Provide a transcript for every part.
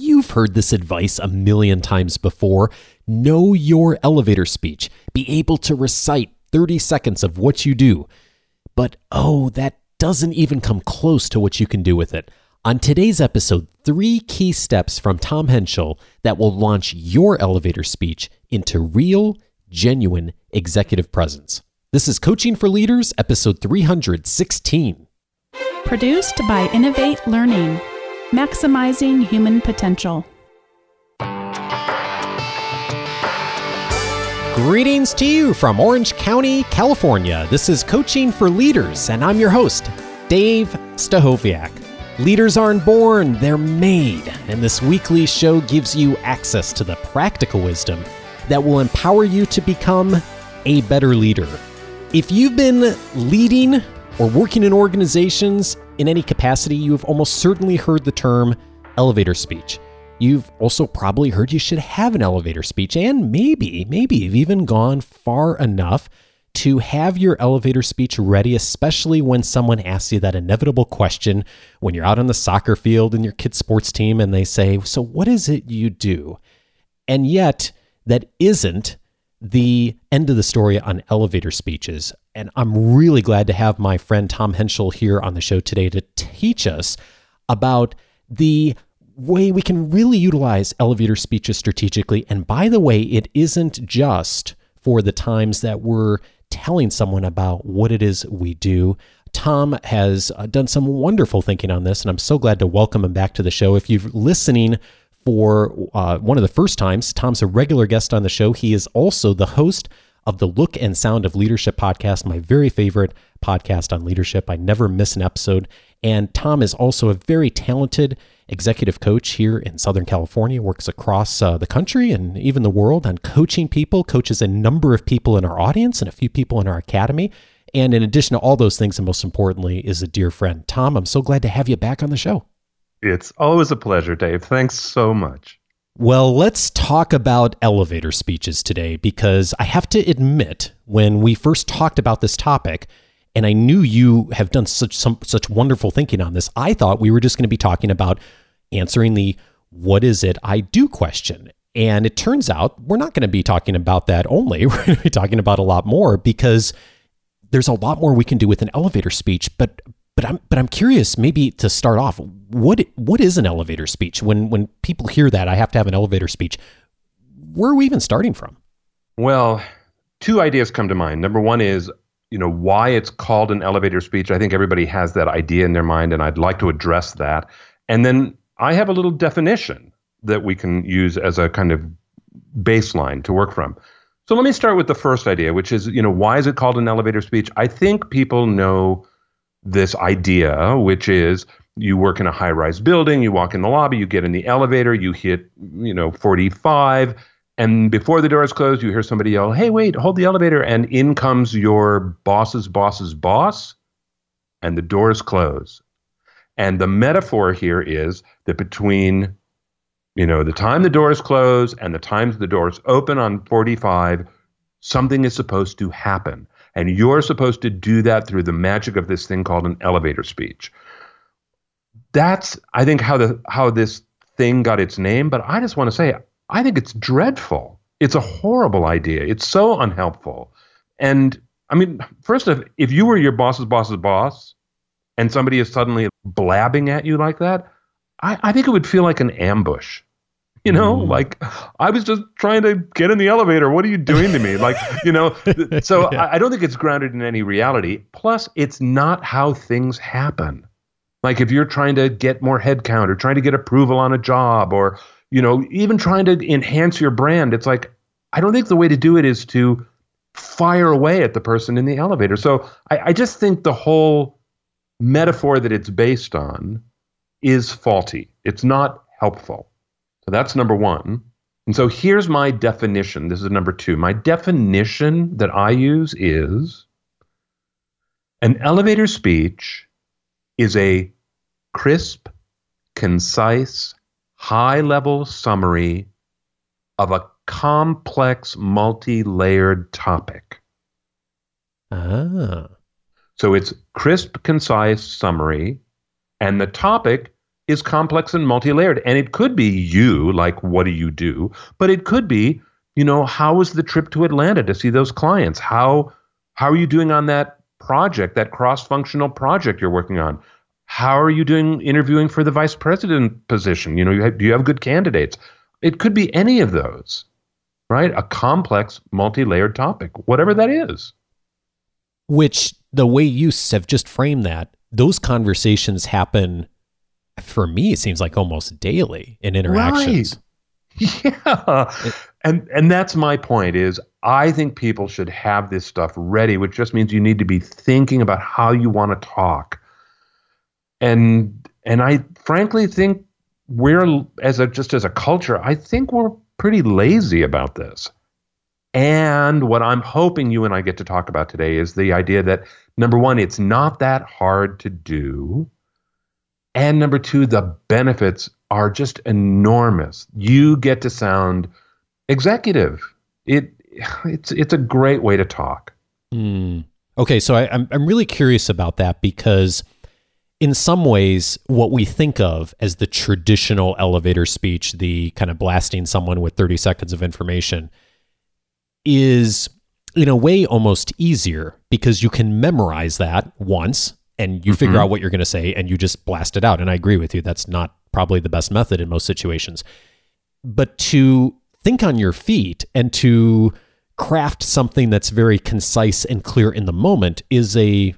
You've heard this advice a million times before. Know your elevator speech. Be able to recite 30 seconds of what you do. But oh, that doesn't even come close to what you can do with it. On today's episode, three key steps from Tom Henschel that will launch your elevator speech into real, genuine executive presence. This is Coaching for Leaders, episode 316. Produced by Innovate Learning. Maximizing Human Potential. Greetings to you from Orange County, California. This is Coaching for Leaders, and I'm your host, Dave Stachowiak. Leaders aren't born, they're made, and this weekly show gives you access to the practical wisdom that will empower you to become a better leader. If you've been leading or working in organizations in any capacity, you have almost certainly heard the term elevator speech. You've also probably heard you should have an elevator speech, and maybe, maybe you've even gone far enough to have your elevator speech ready, especially when someone asks you that inevitable question when you're out on the soccer field in your kid's sports team and they say, So, what is it you do? And yet, that isn't the end of the story on elevator speeches. And I'm really glad to have my friend Tom Henschel here on the show today to teach us about the way we can really utilize elevator speeches strategically. And by the way, it isn't just for the times that we're telling someone about what it is we do. Tom has uh, done some wonderful thinking on this, and I'm so glad to welcome him back to the show. If you're listening for uh, one of the first times. Tom's a regular guest on the show. He is also the host of the Look and Sound of Leadership podcast, my very favorite podcast on leadership. I never miss an episode. And Tom is also a very talented executive coach here in Southern California, works across uh, the country and even the world on coaching people, coaches a number of people in our audience and a few people in our academy. And in addition to all those things, and most importantly, is a dear friend. Tom, I'm so glad to have you back on the show. It's always a pleasure, Dave. Thanks so much. Well, let's talk about elevator speeches today because I have to admit, when we first talked about this topic, and I knew you have done such some such wonderful thinking on this, I thought we were just going to be talking about answering the what is it I do question. And it turns out we're not going to be talking about that only. We're going to be talking about a lot more because there's a lot more we can do with an elevator speech, but but I'm but I'm curious, maybe to start off, what what is an elevator speech? When when people hear that, I have to have an elevator speech. Where are we even starting from? Well, two ideas come to mind. Number one is you know why it's called an elevator speech. I think everybody has that idea in their mind, and I'd like to address that. And then I have a little definition that we can use as a kind of baseline to work from. So let me start with the first idea, which is, you know, why is it called an elevator speech? I think people know this idea, which is you work in a high rise building, you walk in the lobby, you get in the elevator, you hit, you know, 45, and before the doors close, you hear somebody yell, Hey, wait, hold the elevator. And in comes your boss's boss's boss, and the doors close. And the metaphor here is that between you know the time the doors close and the times the doors open on 45 something is supposed to happen and you're supposed to do that through the magic of this thing called an elevator speech. That's, I think, how the how this thing got its name. But I just want to say, I think it's dreadful. It's a horrible idea. It's so unhelpful. And I mean, first of, if you were your boss's boss's boss, and somebody is suddenly blabbing at you like that, I, I think it would feel like an ambush. You know, mm. like I was just trying to get in the elevator. What are you doing to me? Like, you know, so yeah. I, I don't think it's grounded in any reality. Plus, it's not how things happen. Like if you're trying to get more headcount or trying to get approval on a job or, you know, even trying to enhance your brand, it's like, I don't think the way to do it is to fire away at the person in the elevator. So I, I just think the whole metaphor that it's based on is faulty. It's not helpful. That's number one. And so here's my definition. This is number two. My definition that I use is an elevator speech is a crisp, concise, high level summary of a complex, multi layered topic. Ah. So it's crisp, concise summary, and the topic is complex and multi-layered and it could be you like what do you do? But it could be you know how was the trip to atlanta to see those clients? How how are you doing on that project that cross-functional project you're working on? How are you doing interviewing for the vice president position? You know you have, do you have good candidates? It could be any of those right? A complex multi-layered topic whatever that is. Which the way you have just framed that those conversations happen for me it seems like almost daily in interactions. Right. yeah. And and that's my point is i think people should have this stuff ready which just means you need to be thinking about how you want to talk. And and i frankly think we're as a just as a culture i think we're pretty lazy about this. And what i'm hoping you and i get to talk about today is the idea that number one it's not that hard to do and number two, the benefits are just enormous. You get to sound executive. It it's it's a great way to talk. Mm. Okay, so I, I'm I'm really curious about that because in some ways, what we think of as the traditional elevator speech, the kind of blasting someone with 30 seconds of information, is in a way almost easier because you can memorize that once and you mm-hmm. figure out what you're going to say and you just blast it out. And I agree with you. That's not probably the best method in most situations. But to think on your feet and to craft something that's very concise and clear in the moment is a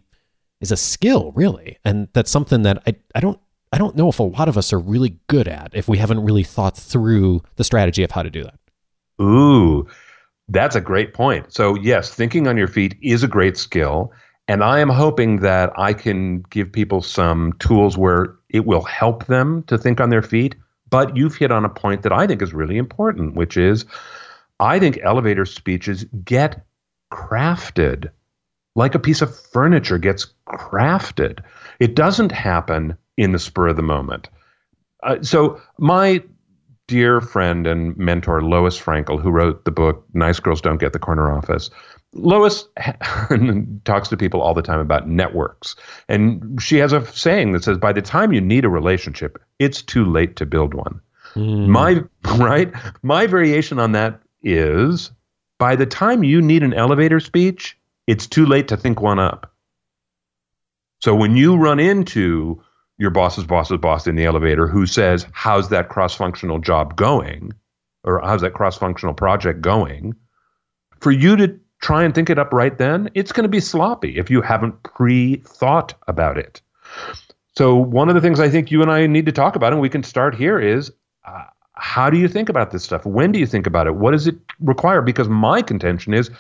is a skill really and that's something that I, I don't I don't know if a lot of us are really good at if we haven't really thought through the strategy of how to do that. Ooh, that's a great point. So yes, thinking on your feet is a great skill and I am hoping that I can give people some tools where it will help them to think on their feet. But you've hit on a point that I think is really important, which is I think elevator speeches get crafted like a piece of furniture gets crafted. It doesn't happen in the spur of the moment. Uh, so, my dear friend and mentor, Lois Frankel, who wrote the book Nice Girls Don't Get the Corner Office, Lois talks to people all the time about networks. And she has a saying that says, by the time you need a relationship, it's too late to build one. Mm. My right? My variation on that is by the time you need an elevator speech, it's too late to think one up. So when you run into your boss's boss's boss in the elevator who says, How's that cross functional job going? Or how's that cross functional project going? For you to try and think it up right then, it's going to be sloppy if you haven't pre thought about it. So, one of the things I think you and I need to talk about, and we can start here, is uh, how do you think about this stuff? When do you think about it? What does it require? Because my contention is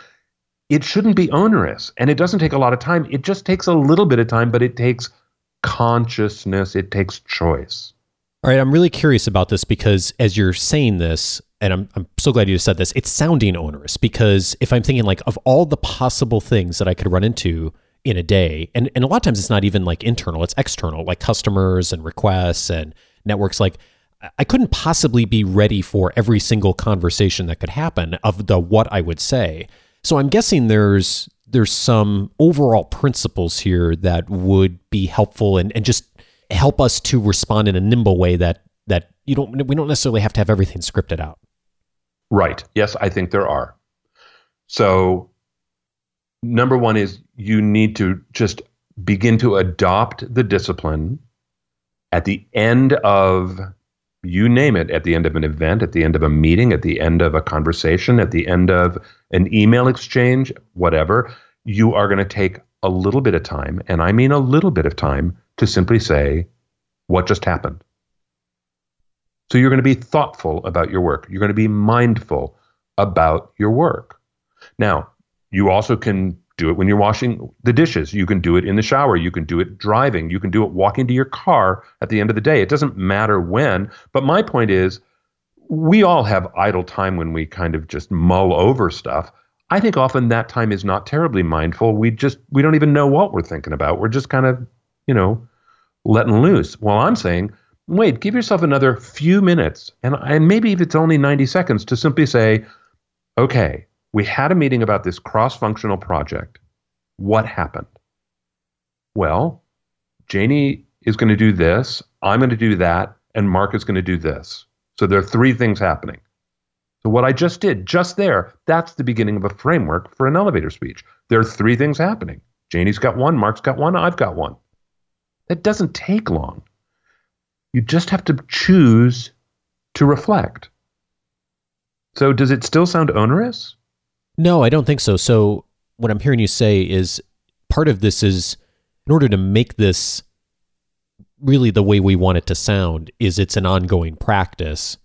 it shouldn't be onerous and it doesn't take a lot of time. It just takes a little bit of time, but it takes consciousness, it takes choice. All right, I'm really curious about this because as you're saying this, and I'm, I'm so glad you said this, it's sounding onerous because if I'm thinking like of all the possible things that I could run into in a day, and, and a lot of times it's not even like internal, it's external, like customers and requests and networks. Like I couldn't possibly be ready for every single conversation that could happen of the what I would say. So I'm guessing there's there's some overall principles here that would be helpful and, and just help us to respond in a nimble way that that you don't we don't necessarily have to have everything scripted out. Right. Yes, I think there are. So, number one is you need to just begin to adopt the discipline at the end of, you name it, at the end of an event, at the end of a meeting, at the end of a conversation, at the end of an email exchange, whatever. You are going to take a little bit of time, and I mean a little bit of time, to simply say, what just happened? So you're going to be thoughtful about your work. You're going to be mindful about your work. Now, you also can do it when you're washing the dishes. You can do it in the shower. You can do it driving. You can do it walking to your car at the end of the day. It doesn't matter when. But my point is, we all have idle time when we kind of just mull over stuff. I think often that time is not terribly mindful. We just we don't even know what we're thinking about. We're just kind of, you know, letting loose. Well, I'm saying wait, give yourself another few minutes, and, and maybe if it's only 90 seconds, to simply say, okay, we had a meeting about this cross functional project. What happened? Well, Janie is going to do this, I'm going to do that, and Mark is going to do this. So there are three things happening. So what I just did, just there, that's the beginning of a framework for an elevator speech. There are three things happening. Janie's got one, Mark's got one, I've got one. That doesn't take long. You just have to choose to reflect. So does it still sound onerous? No, I don't think so. So what I'm hearing you say is part of this is in order to make this really the way we want it to sound is it's an ongoing practice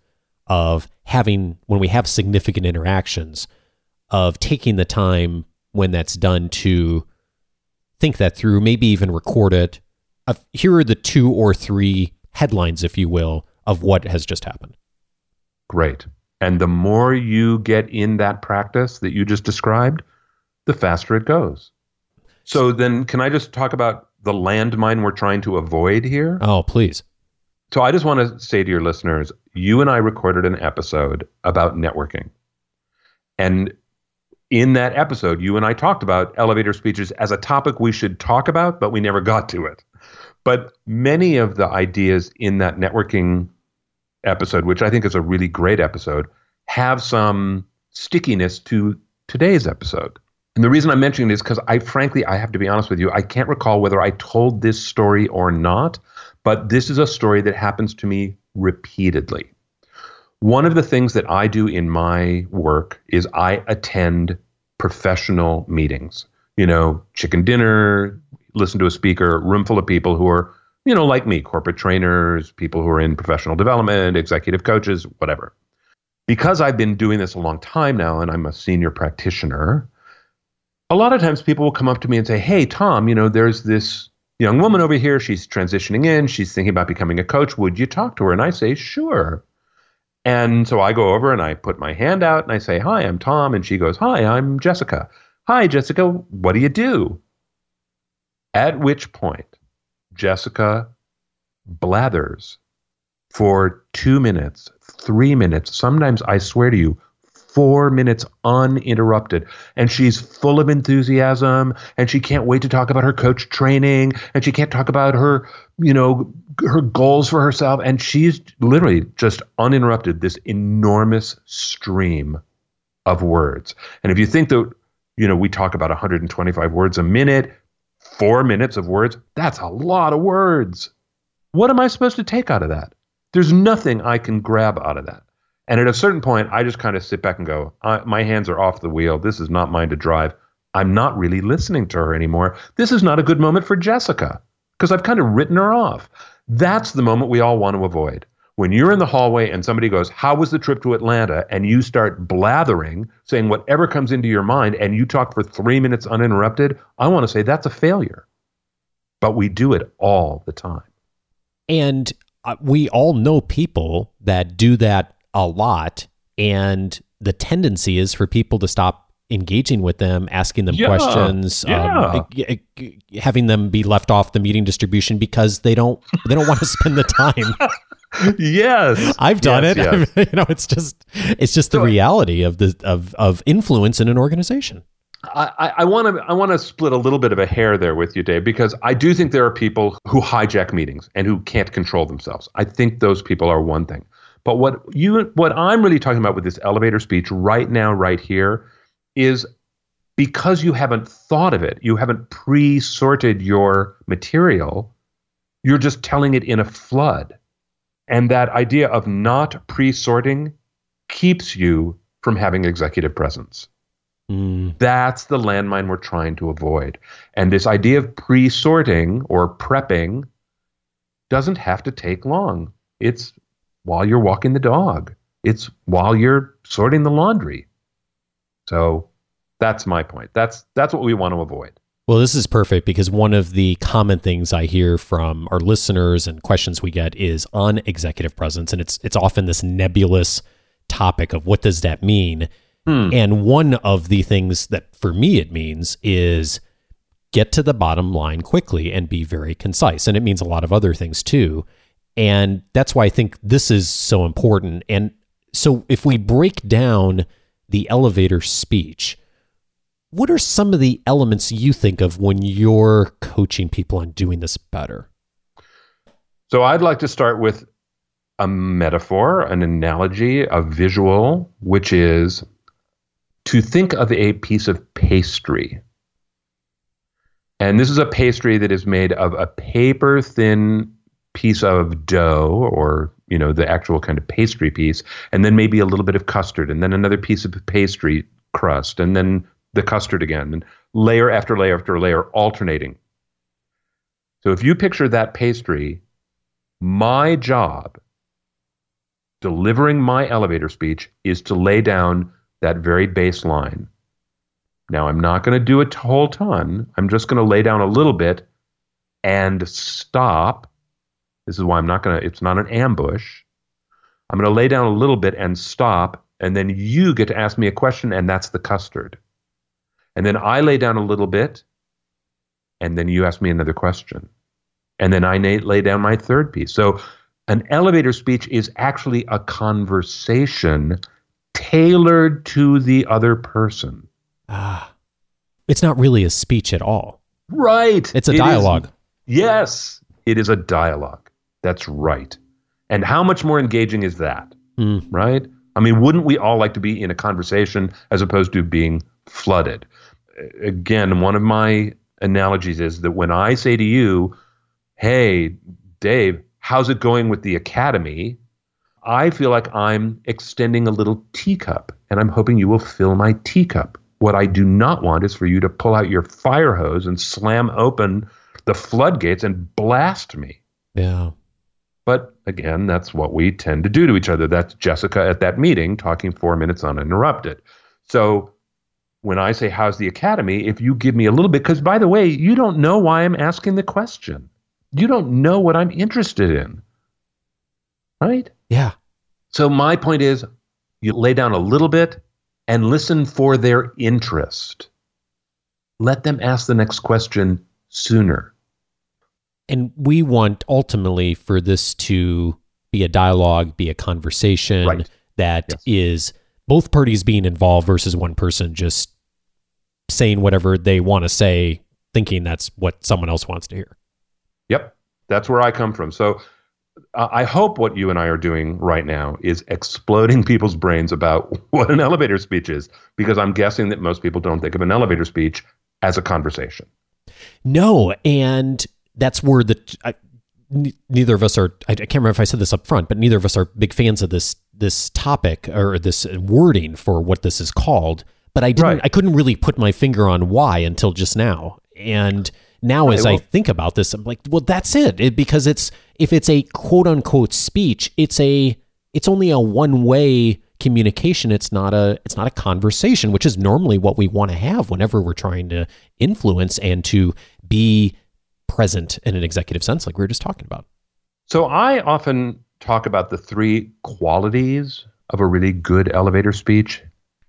of having when we have significant interactions of taking the time when that's done to think that through maybe even record it here are the two or three headlines if you will of what has just happened. Great. And the more you get in that practice that you just described the faster it goes. So then can i just talk about the landmine we're trying to avoid here? Oh please. So I just want to say to your listeners, you and I recorded an episode about networking. And in that episode, you and I talked about elevator speeches as a topic we should talk about, but we never got to it. But many of the ideas in that networking episode, which I think is a really great episode, have some stickiness to today's episode. And the reason I'm mentioning this because I frankly, I have to be honest with you, I can't recall whether I told this story or not, but this is a story that happens to me repeatedly. One of the things that I do in my work is I attend professional meetings. You know, chicken dinner, listen to a speaker, room full of people who are, you know, like me, corporate trainers, people who are in professional development, executive coaches, whatever. Because I've been doing this a long time now and I'm a senior practitioner, a lot of times people will come up to me and say, Hey, Tom, you know, there's this young woman over here. She's transitioning in. She's thinking about becoming a coach. Would you talk to her? And I say, sure. And so I go over and I put my hand out and I say, Hi, I'm Tom. And she goes, Hi, I'm Jessica. Hi, Jessica. What do you do? At which point, Jessica blathers for two minutes, three minutes. Sometimes I swear to you, four minutes uninterrupted. And she's full of enthusiasm and she can't wait to talk about her coach training and she can't talk about her, you know, her goals for herself. And she's literally just uninterrupted this enormous stream of words. And if you think that, you know, we talk about 125 words a minute, four minutes of words, that's a lot of words. What am I supposed to take out of that? There's nothing I can grab out of that. And at a certain point, I just kind of sit back and go, my hands are off the wheel. This is not mine to drive. I'm not really listening to her anymore. This is not a good moment for Jessica because I've kind of written her off. That's the moment we all want to avoid. When you're in the hallway and somebody goes, How was the trip to Atlanta? and you start blathering, saying whatever comes into your mind, and you talk for three minutes uninterrupted, I want to say that's a failure. But we do it all the time. And uh, we all know people that do that a lot and the tendency is for people to stop engaging with them asking them yeah, questions yeah. um, having them be left off the meeting distribution because they don't they don't want to spend the time yes i've done yes, it yes. you know it's just it's just the reality of the of of influence in an organization I want to I want to split a little bit of a hair there with you, Dave, because I do think there are people who hijack meetings and who can't control themselves. I think those people are one thing. But what you what I'm really talking about with this elevator speech right now, right here, is because you haven't thought of it, you haven't pre-sorted your material, you're just telling it in a flood. And that idea of not pre-sorting keeps you from having executive presence. Mm. That's the landmine we're trying to avoid. And this idea of pre sorting or prepping doesn't have to take long. It's while you're walking the dog. It's while you're sorting the laundry. So that's my point. That's that's what we want to avoid. Well, this is perfect because one of the common things I hear from our listeners and questions we get is on executive presence, and it's it's often this nebulous topic of what does that mean. Hmm. And one of the things that for me it means is get to the bottom line quickly and be very concise, and it means a lot of other things too. And that's why I think this is so important. And so if we break down the elevator speech, what are some of the elements you think of when you're coaching people on doing this better? So I'd like to start with a metaphor, an analogy, a visual, which is to think of a piece of pastry. And this is a pastry that is made of a paper thin piece of dough or you know the actual kind of pastry piece and then maybe a little bit of custard and then another piece of pastry crust and then the custard again and layer after layer after layer alternating so if you picture that pastry my job delivering my elevator speech is to lay down that very baseline now i'm not going to do a whole ton i'm just going to lay down a little bit and stop this is why I'm not going to, it's not an ambush. I'm going to lay down a little bit and stop, and then you get to ask me a question, and that's the custard. And then I lay down a little bit, and then you ask me another question. And then I lay down my third piece. So an elevator speech is actually a conversation tailored to the other person. Ah. It's not really a speech at all. Right. It's a it dialogue. Is, yes, it is a dialogue. That's right. And how much more engaging is that? Mm. Right? I mean, wouldn't we all like to be in a conversation as opposed to being flooded? Again, one of my analogies is that when I say to you, hey, Dave, how's it going with the academy? I feel like I'm extending a little teacup and I'm hoping you will fill my teacup. What I do not want is for you to pull out your fire hose and slam open the floodgates and blast me. Yeah. But again, that's what we tend to do to each other. That's Jessica at that meeting talking four minutes uninterrupted. So when I say, How's the academy? If you give me a little bit, because by the way, you don't know why I'm asking the question. You don't know what I'm interested in. Right? Yeah. So my point is, you lay down a little bit and listen for their interest. Let them ask the next question sooner and we want ultimately for this to be a dialogue, be a conversation right. that yes. is both parties being involved versus one person just saying whatever they want to say, thinking that's what someone else wants to hear. Yep, that's where I come from. So uh, I hope what you and I are doing right now is exploding people's brains about what an elevator speech is, because I'm guessing that most people don't think of an elevator speech as a conversation. No, and that's where the I, neither of us are. I, I, can't remember if I said this up front, but neither of us are big fans of this this topic or this wording for what this is called. But I didn't. Right. I couldn't really put my finger on why until just now. And now, right, as well, I think about this, I'm like, well, that's it. it. Because it's if it's a quote unquote speech, it's a it's only a one way communication it's not a it's not a conversation which is normally what we want to have whenever we're trying to influence and to be present in an executive sense, like we were just talking about. So I often talk about the three qualities of a really good elevator speech.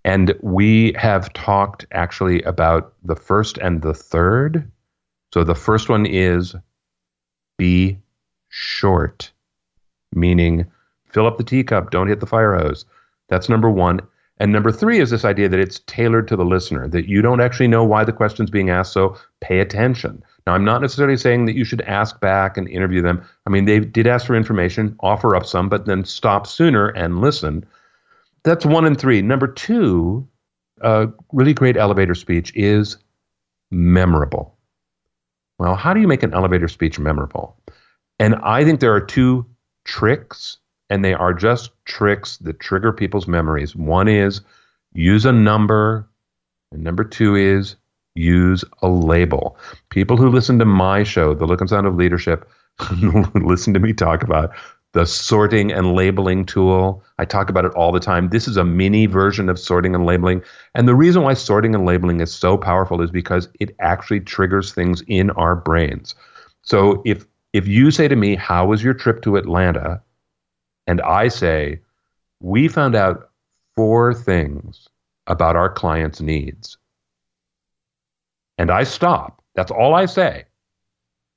And we have talked actually about the first and the third. So the first one is be short, meaning fill up the teacup, don't hit the fire hose. That's number one. And number three is this idea that it's tailored to the listener, that you don't actually know why the question's being asked, so pay attention. Now, I'm not necessarily saying that you should ask back and interview them. I mean, they did ask for information, offer up some, but then stop sooner and listen. That's one and three. Number two, a really great elevator speech is memorable. Well, how do you make an elevator speech memorable? And I think there are two tricks, and they are just tricks that trigger people's memories. One is use a number, and number two is use a label. People who listen to my show, The Look and Sound of Leadership, listen to me talk about the sorting and labeling tool. I talk about it all the time. This is a mini version of sorting and labeling. And the reason why sorting and labeling is so powerful is because it actually triggers things in our brains. So if if you say to me, "How was your trip to Atlanta?" and I say, "We found out four things about our clients' needs." and I stop, that's all I say,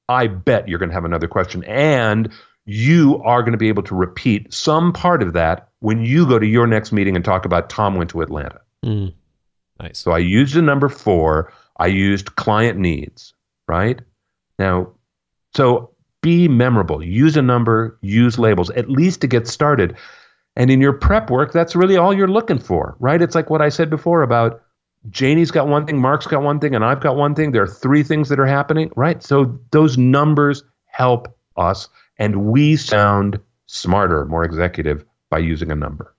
I bet you're going to have another question. And you are going to be able to repeat some part of that when you go to your next meeting and talk about Tom went to Atlanta. Mm, nice. So I used a number four. I used client needs, right? Now, so be memorable. Use a number, use labels, at least to get started. And in your prep work, that's really all you're looking for, right? It's like what I said before about Janie's got one thing, Mark's got one thing, and I've got one thing. There are three things that are happening, right? So those numbers help us, and we sound smarter, more executive by using a number.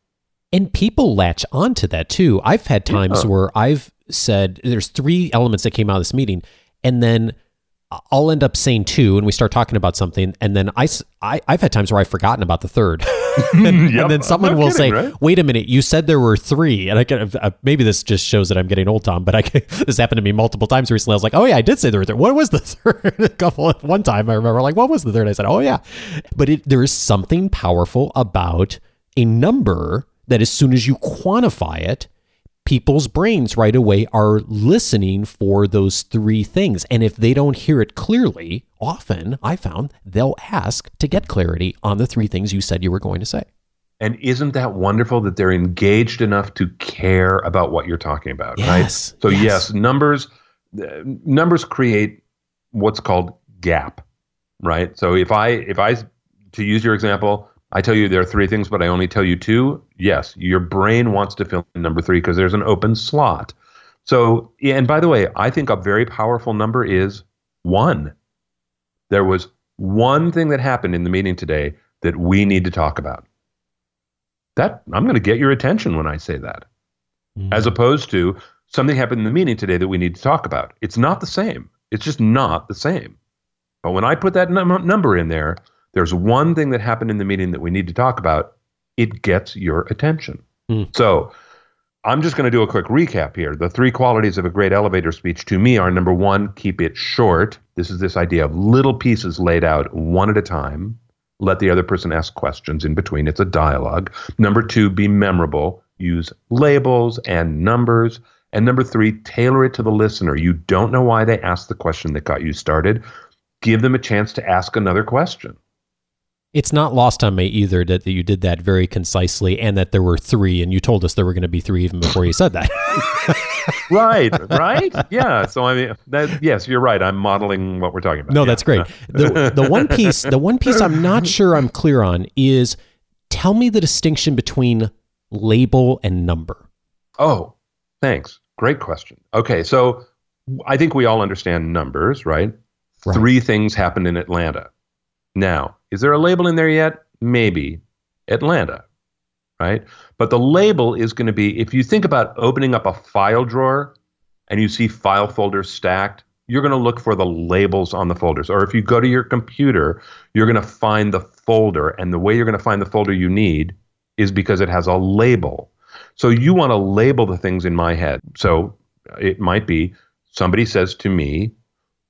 And people latch onto that too. I've had times Yeah. where I've said there's three elements that came out of this meeting, and then I'll end up saying two, and we start talking about something, and then I, I have had times where I've forgotten about the third, and, Yep. and then someone will kidding, say, right? "Wait a minute, you said there were three. and I can uh, maybe this just shows that I'm getting old, Tom. But I can, this happened to me multiple times recently. I was like, "Oh yeah, I did say there were three. What was the third? a couple one time I remember like, "What was the third? I said, "Oh yeah," but it, there is something powerful about a number that as soon as you quantify it, people's brains right away are listening for those three things. And if they don't hear it clearly, often I found they'll ask to get clarity on the three things you said you were going to say. And isn't that wonderful that they're engaged enough to care about what you're talking about, Yes, right? So yes. yes, numbers uh, numbers create what's called gap, right? So if I if I to use your example, I tell you there are three things, but I only tell you two. Yes, your brain wants to fill in number three because there's an open slot. So, yeah, and by the way, I think a very powerful number is one. There was one thing that happened in the meeting today that we need to talk about. That I'm going to get your attention when I say that, mm-hmm. as opposed to something happened in the meeting today that we need to talk about. It's not the same. It's just not the same. But when I put that num- number in there, there's one thing that happened in the meeting that we need to talk about. It gets your attention. Hmm. So I'm just going to do a quick recap here. The three qualities of a great elevator speech to me are number one, keep it short. This is this idea of little pieces laid out one at a time. Let the other person ask questions in between. It's a dialogue. Number two, be memorable. Use labels and numbers. And number three, tailor it to the listener. You don't know why they asked the question that got you started. Give them a chance to ask another question. It's not lost on me either that, that you did that very concisely and that there were three, and you told us there were going to be three even before you said that. right, right? Yeah. So I mean, that, yes, you're right. I'm modeling what we're talking about. No, Yeah. that's great. The the one piece the one piece I'm not sure I'm clear on is tell me the distinction between label and number. Oh, thanks. Great question. Okay, so I think we all understand numbers, right? Right. Three things happened in Atlanta. Now, is there a label in there yet? Maybe. Atlanta, right? But the label is going to be if you think about opening up a file drawer and you see file folders stacked, you're going to look for the labels on the folders. Or if you go to your computer, you're going to find the folder. And the way you're going to find the folder you need is because it has a label. So you want to label the things in my head. So uh, it might be somebody says to me,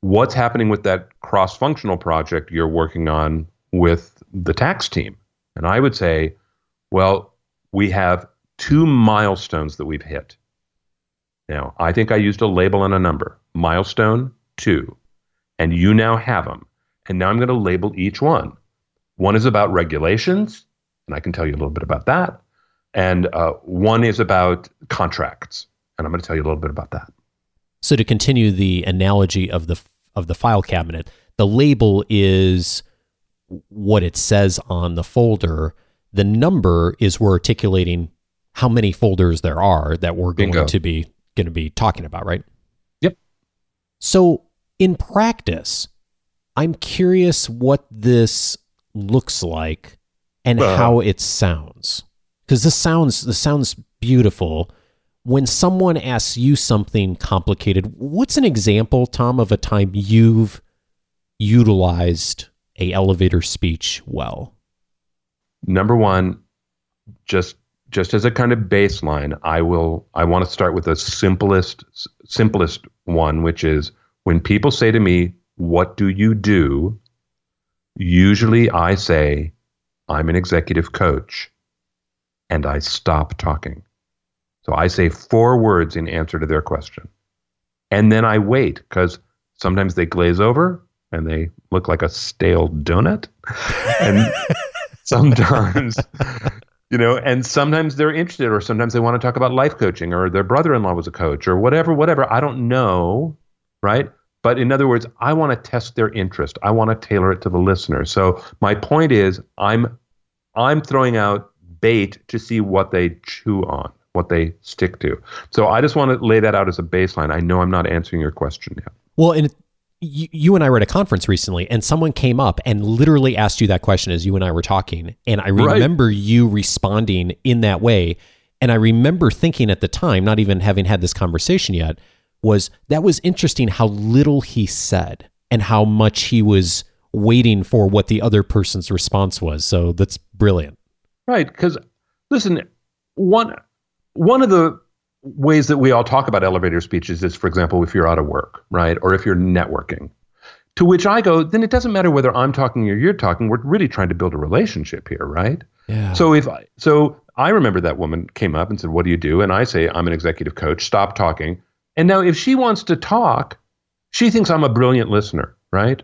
What's happening with that cross functional project you're working on with the tax team? And I would say, Well, we have two milestones that we've hit. Now, I think I used a label and a number. Milestone two. And you now have them. And now I'm going to label each one. One is about regulations, and I can tell you a little bit about that. And uh, one is about contracts, and I'm going to tell you a little bit about that. So to continue the analogy of the of the file cabinet, the label is what it says on the folder. The number is we're articulating how many folders there are that we're going Bingo. to be going to be talking about, right? Yep. So in practice, I'm curious what this looks like and Uh. how it sounds. Because this sounds this sounds beautiful. When someone asks you something complicated, what's an example, Tom, of a time you've utilized a elevator speech well? Number one, just just as a kind of baseline, I will I want to start with the simplest simplest one, which is when people say to me, "What do you do?" Usually, I say, "I'm an executive coach," and I stop talking. So I say four words in answer to their question, and then I wait because sometimes they glaze over and they look like a stale donut, and sometimes you know and sometimes they're interested or sometimes they want to talk about life coaching or their brother-in-law was a coach or whatever whatever i don't know right But in other words, I want to test their interest. I want to tailor it to the listener. So my point is, I'm I'm throwing out bait to see what they chew on, what they stick to. So I just want to lay that out as a baseline. I know I'm not answering your question yet. Well, and you, you and I were at a conference recently, and someone came up and literally asked you that question as you and I were talking, and I remember right. you responding in that way. And I remember thinking at the time, not even having had this conversation yet, was that was interesting how little he said and how much he was waiting for what the other person's response was. So that's brilliant. Right, because listen, one one of the ways that we all talk about elevator speeches is, for example, if you're out of work, right, or if you're networking. To which I go, then it doesn't matter whether I'm talking or you're talking. We're really trying to build a relationship here, right? Yeah. So if I, so, I remember that woman came up and said, "What do you do?" And I say, "I'm an executive coach." Stop talking. And now, if she wants to talk, she thinks I'm a brilliant listener, right?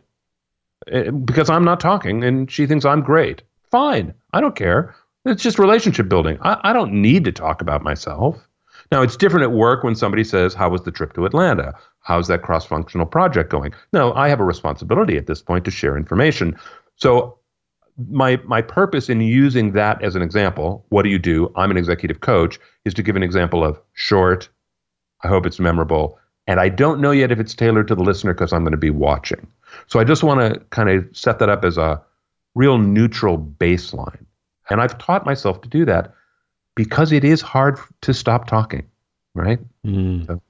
Eh, because I'm not talking, and she thinks I'm great. Fine, I don't care. It's just relationship building. I, I don't need to talk about myself. Now, it's different at work when somebody says, How was the trip to Atlanta? How's that cross functional project going? No, I have a responsibility at this point to share information. So, my, my purpose in using that as an example, what do you do? I'm an executive coach, is to give an example of short, I hope it's memorable, and I don't know yet if it's tailored to the listener because I'm going to be watching. So, I just want to kind of set that up as a real neutral baseline. And I've taught myself to do that because it is hard to stop talking, right? Mm. So,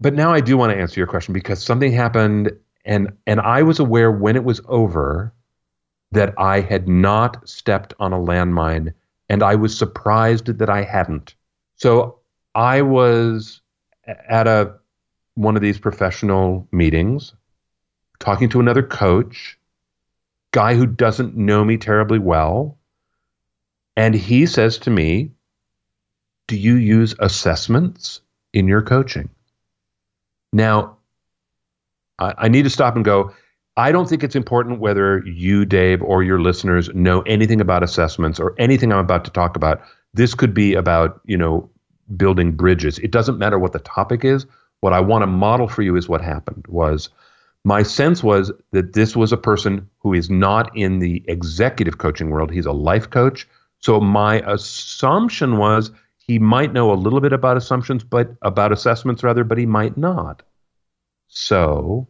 but now I do want to answer your question because something happened and and I was aware when it was over that I had not stepped on a landmine and I was surprised that I hadn't. So I was at a one of these professional meetings talking to another coach, guy who doesn't know me terribly well, and he says to me, Do you use assessments in your coaching? Now, I, I, need to stop and go. I don't think it's important whether you, Dave, or your listeners know anything about assessments or anything I'm about to talk about. This could be about, you know, building bridges. It doesn't matter what the topic is. What I want to model for you is what happened was my sense was that this was a person who is not in the executive coaching world. He's a life coach so my assumption was he might know a little bit about assumptions, but about assessments rather, but he might not. So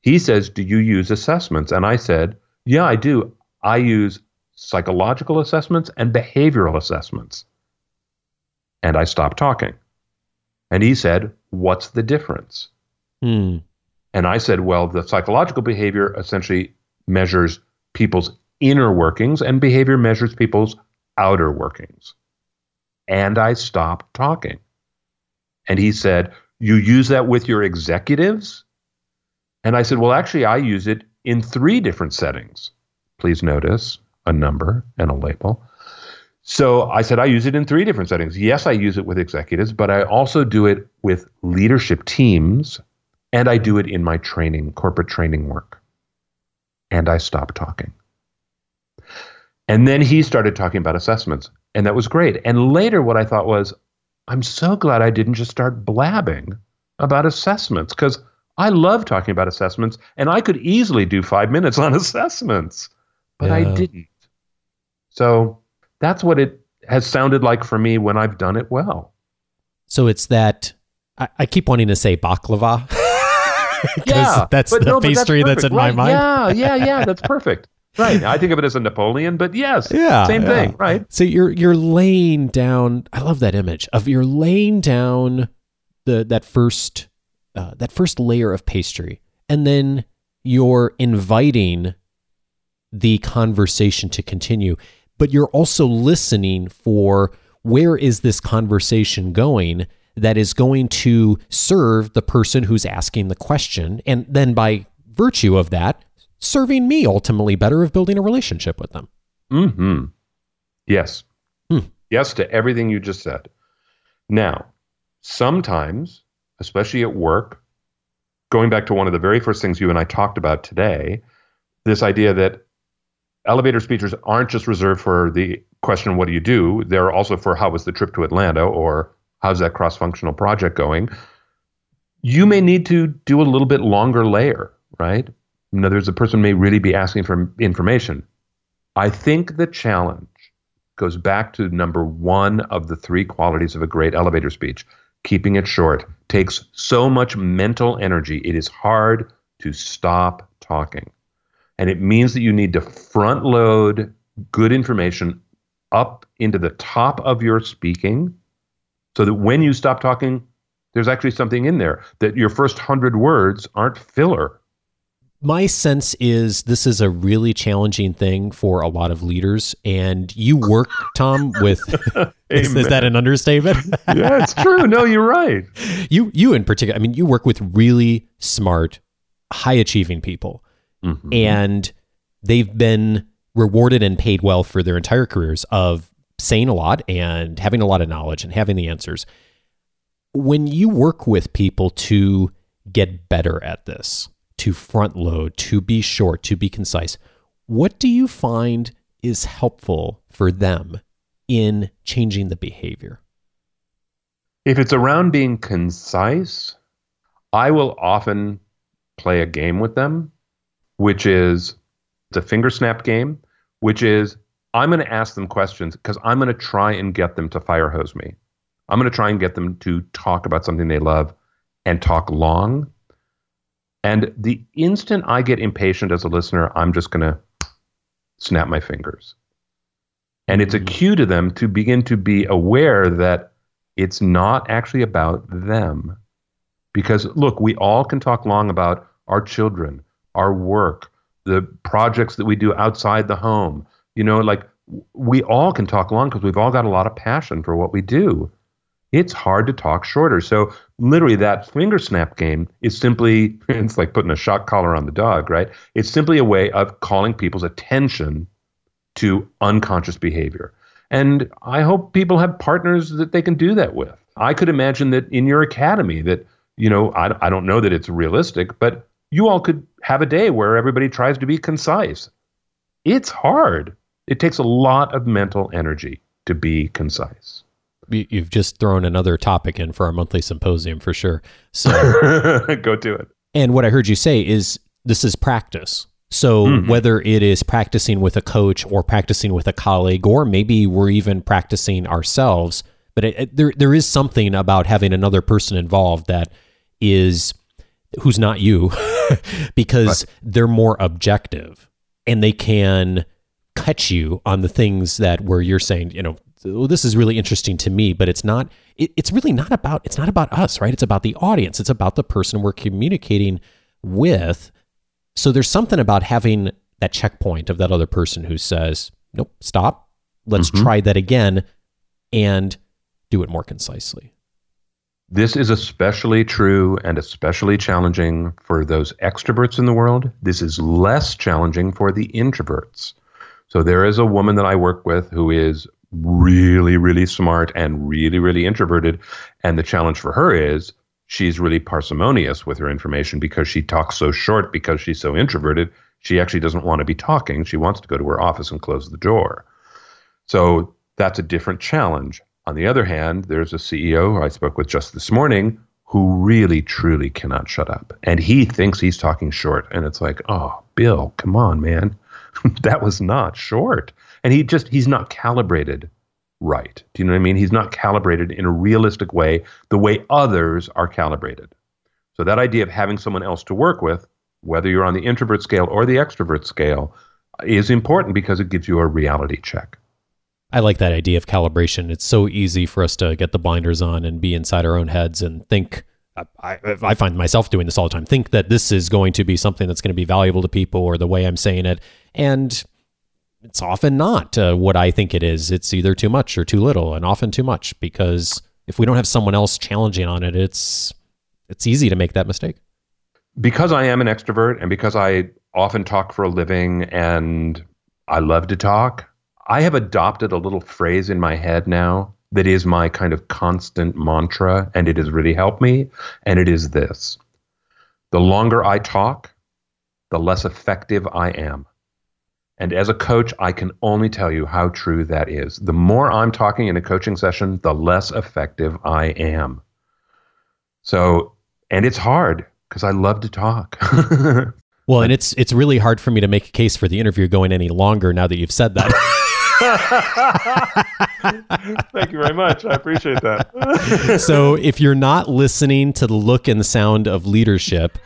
he says, Do you use assessments? And I said, Yeah, I do. I use psychological assessments and behavioral assessments. And I stopped talking. And he said, What's the difference? Hmm. And I said, Well, the psychological behavior essentially measures people's inner workings, and behavior measures people's outer workings. And I stopped talking. And he said, You use that with your executives? And I said, Well, actually, I use it in three different settings. Please notice a number and a label. So I said, I use it in three different settings. Yes, I use it with executives, but I also do it with leadership teams, and I do it in my training, corporate training work. And I stopped talking. And then he started talking about assessments, and that was great. And later, what I thought was, I'm so glad I didn't just start blabbing about assessments because I love talking about assessments, and I could easily do five minutes on assessments, but yeah. I didn't. So that's what it has sounded like for me when I've done it well. So it's that I, I keep wanting to say baklava. yeah, that's the no, pastry that's, that's, in my mind. Yeah, yeah, yeah. That's perfect right. I think of it as a Napoleon, but yes, yeah, same yeah. thing, right? So you're you're laying down. I love that image of you're laying down the that first uh, that first layer of pastry, and then you're inviting the conversation to continue, but you're also listening for where is this conversation going that is going to serve the person who's asking the question, and then by virtue of that serving me ultimately better of building a relationship with them. Hmm. Yes. Hmm. Yes to everything you just said. Now, sometimes, especially at work, going back to one of the very first things you and I talked about today, this idea that elevator speeches aren't just reserved for the question, what do you do? They're also for how was the trip to Atlanta or how's that cross functional project going? you may need to do a little bit longer layer, right? In other words, the person may really be asking for information. I think the challenge goes back to number one of the three qualities of a great elevator speech. Keeping it short takes so much mental energy. It is hard to stop talking. And it means that you need to front load good information up into the top of your speaking so that when you stop talking, there's actually something in there, that your first hundred words aren't filler. My sense is this is a really challenging thing for a lot of leaders. And you work, Tom, with is, is, that an understatement? yeah, it's true. No, you're right. You you in particular, I mean, you work with really smart, high achieving people. Mm-hmm. And they've been rewarded and paid well for their entire careers of saying a lot and having a lot of knowledge and having the answers. When you work with people to get better at this, to front load, to be short, to be concise, what do you find is helpful for them in changing the behavior? If it's around being concise, I will often play a game with them, which is it's a finger snap game, which is I'm going to ask them questions because I'm going to try and get them to fire hose me. I'm going to try and get them to talk about something they love and talk long. And the instant I get impatient as a listener, I'm just going to snap my fingers. And it's a mm-hmm. cue to them to begin to be aware that it's not actually about them. Because look, we all can talk long about our children, our work, the projects that we do outside the home, you know, like we all can talk long because we've all got a lot of passion for what we do. It's hard to talk shorter. So literally that finger snap game is simply it's like putting a shock collar on the dog, right? It's simply a way of calling people's attention to unconscious behavior. And I hope people have partners that they can do that with. I could imagine that in your academy that, you know, I, I don't know that it's realistic, but you all could have a day where everybody tries to be concise. It's hard. It takes a lot of mental energy to be concise. You've just thrown another topic in for our monthly symposium for sure. So go do it. And what I heard you say is this is practice. So mm-hmm. whether it is practicing with a coach or practicing with a colleague, or maybe we're even practicing ourselves, but it, it, there there is something about having another person involved that is who's not you, because right. they're more objective and they can catch you on the things that where you're saying, you know, well, this is really interesting to me, but it's not. It, it's really not about. It's not about us, right? It's about the audience. It's about the person we're communicating with. So there's something about having that checkpoint of that other person who says, "Nope, stop. Let's mm-hmm. try that again," and do it more concisely. This is especially true and especially challenging for those extroverts in the world. This is less challenging for the introverts. So there is a woman that I work with who is really, really smart and really, really introverted. And the challenge for her is she's really parsimonious with her information because she talks so short because she's so introverted. She actually doesn't want to be talking. She wants to go to her office and close the door. So that's a different challenge. On the other hand, there's a CEO I spoke with just this morning who really, truly cannot shut up. And he thinks he's talking short. And it's like, oh, Bill, come on, man. that was not short. And he just, he's not calibrated right. Do you know what I mean? He's not calibrated in a realistic way, the way others are calibrated. So that idea of having someone else to work with, whether you're on the introvert scale or the extrovert scale, is important because it gives you a reality check. I like that idea of calibration. It's so easy for us to get the blinders on and be inside our own heads and think I, I find myself doing this all the time. Think that this is going to be something that's going to be valuable to people, or the way I'm saying it, and it's often not uh, what I think it is. It's either too much or too little, and often too much. Because if we don't have someone else challenging on it, it's it's easy to make that mistake. Because I am an extrovert, and because I often talk for a living, and I love to talk, I have adopted a little phrase in my head now that is my kind of constant mantra, and it has really helped me. And it is this the longer I talk, the less effective I am. And as a coach, I can only tell you how true that is. The more I'm talking in a coaching session, the less effective I am. So and it's hard because I love to talk. well, and it's it's really hard for me to make a case for the interview going any longer now that you've said that. Thank you very much. I appreciate that. so, if you're not listening to the look and the sound of leadership,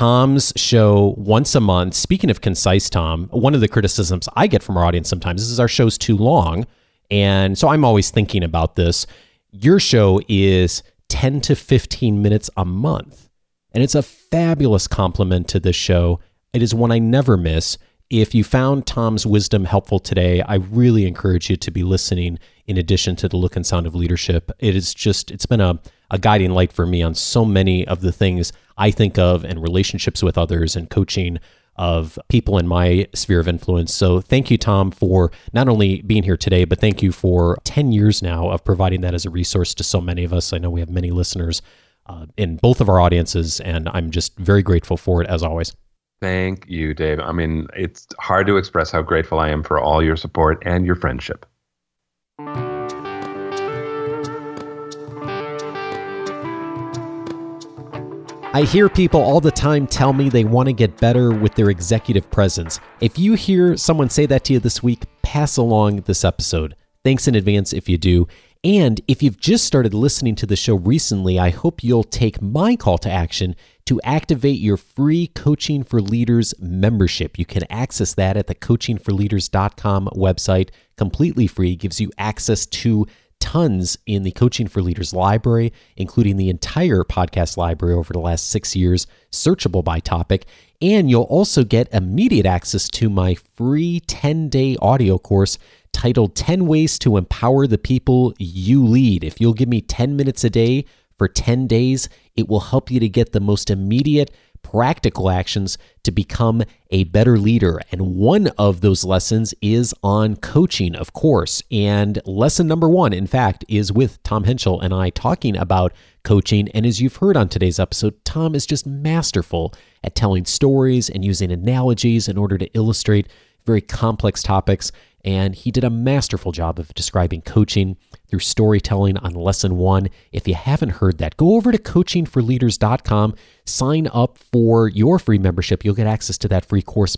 Tom's show once a month. Speaking of concise, Tom, one of the criticisms I get from our audience sometimes is our show's too long. And so I'm always thinking about this. Your show is 10 to 15 minutes a month. And it's a fabulous complement to this show. It is one I never miss. If you found Tom's wisdom helpful today, I really encourage you to be listening in addition to the look and sound of leadership. It is just, it's been a, a guiding light for me on so many of the things I think of and relationships with others and coaching of people in my sphere of influence. So thank you, Tom, for not only being here today, but thank you for 10 years now of providing that as a resource to so many of us. I know we have many listeners uh, in both of our audiences, and I'm just very grateful for it as always. Thank you, Dave. I mean, it's hard to express how grateful I am for all your support and your friendship. I hear people all the time tell me they want to get better with their executive presence. If you hear someone say that to you this week, pass along this episode. Thanks in advance if you do. And if you've just started listening to the show recently, I hope you'll take my call to action to activate your free Coaching for Leaders membership. You can access that at the coachingforleaders.com website, completely free, gives you access to tons in the Coaching for Leaders library, including the entire podcast library over the last six years, searchable by topic. And you'll also get immediate access to my free 10 day audio course titled 10 Ways to Empower the People You Lead. If you'll give me 10 minutes a day for 10 days, it will help you to get the most immediate practical actions to become a better leader. And one of those lessons is on coaching, of course. And lesson number one, in fact, is with Tom Henschel and I talking about coaching. And as you've heard on today's episode, Tom is just masterful at telling stories and using analogies in order to illustrate very complex topics and he did a masterful job of describing coaching through storytelling on lesson one. If you haven't heard that, go over to coachingforleaders.com, sign up for your free membership. You'll get access to that free course,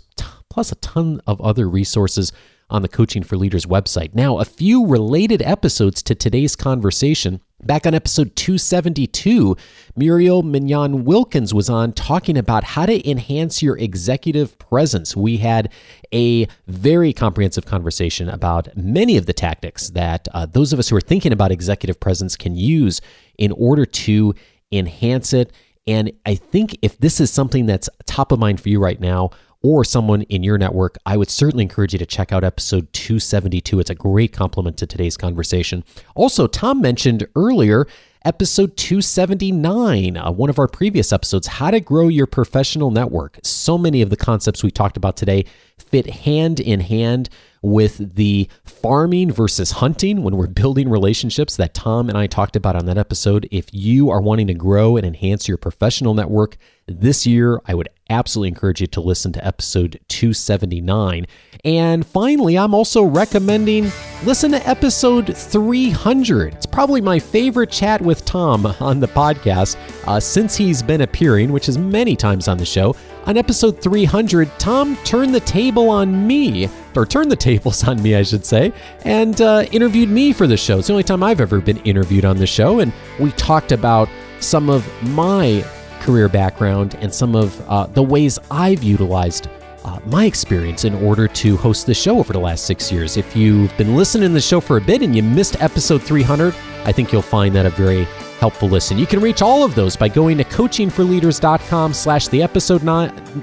plus a ton of other resources on the Coaching for Leaders website. Now, a few related episodes to today's conversation. Back on episode 272, Muriel Maignan Wilkins was on talking about how to enhance your executive presence. We had a very comprehensive conversation about many of the tactics that uh, those of us who are thinking about executive presence can use in order to enhance it. And I think if this is something that's top of mind for you right now, or someone in your network, I would certainly encourage you to check out episode 272. It's a great complement to today's conversation. Also, Tom mentioned earlier episode 279, uh, one of our previous episodes, How to Grow Your Professional Network. So many of the concepts we talked about today fit hand in hand with the farming versus hunting when we're building relationships that Tom and I talked about on that episode. If you are wanting to grow and enhance your professional network this year, I would absolutely encourage you to listen to episode 279. And finally, I'm also recommending listen to episode 300. It's probably my favorite chat with Tom on the podcast uh, since he's been appearing, which is many times on the show. On episode 300, Tom turned the table on me, or turned the tables on me, I should say, and uh, interviewed me for the show. It's the only time I've ever been interviewed on the show, and we talked about some of my career background and some of uh, the ways I've utilized uh, my experience in order to host the show over the last six years. If you've been listening to the show for a bit and you missed episode 300, I think you'll find that a very helpful listen. You can reach all of those by going to coachingforleaders.com slash the episode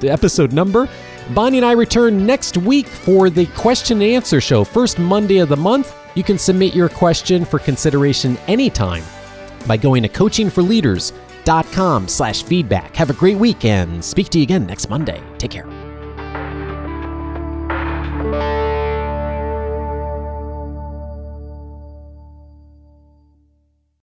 the episode number. Bonnie and I return next week for the question and answer show, first Monday of the month. You can submit your question for consideration anytime by going to coachingforleaders.com slash feedback. Have a great week and speak to you again next Monday. Take care.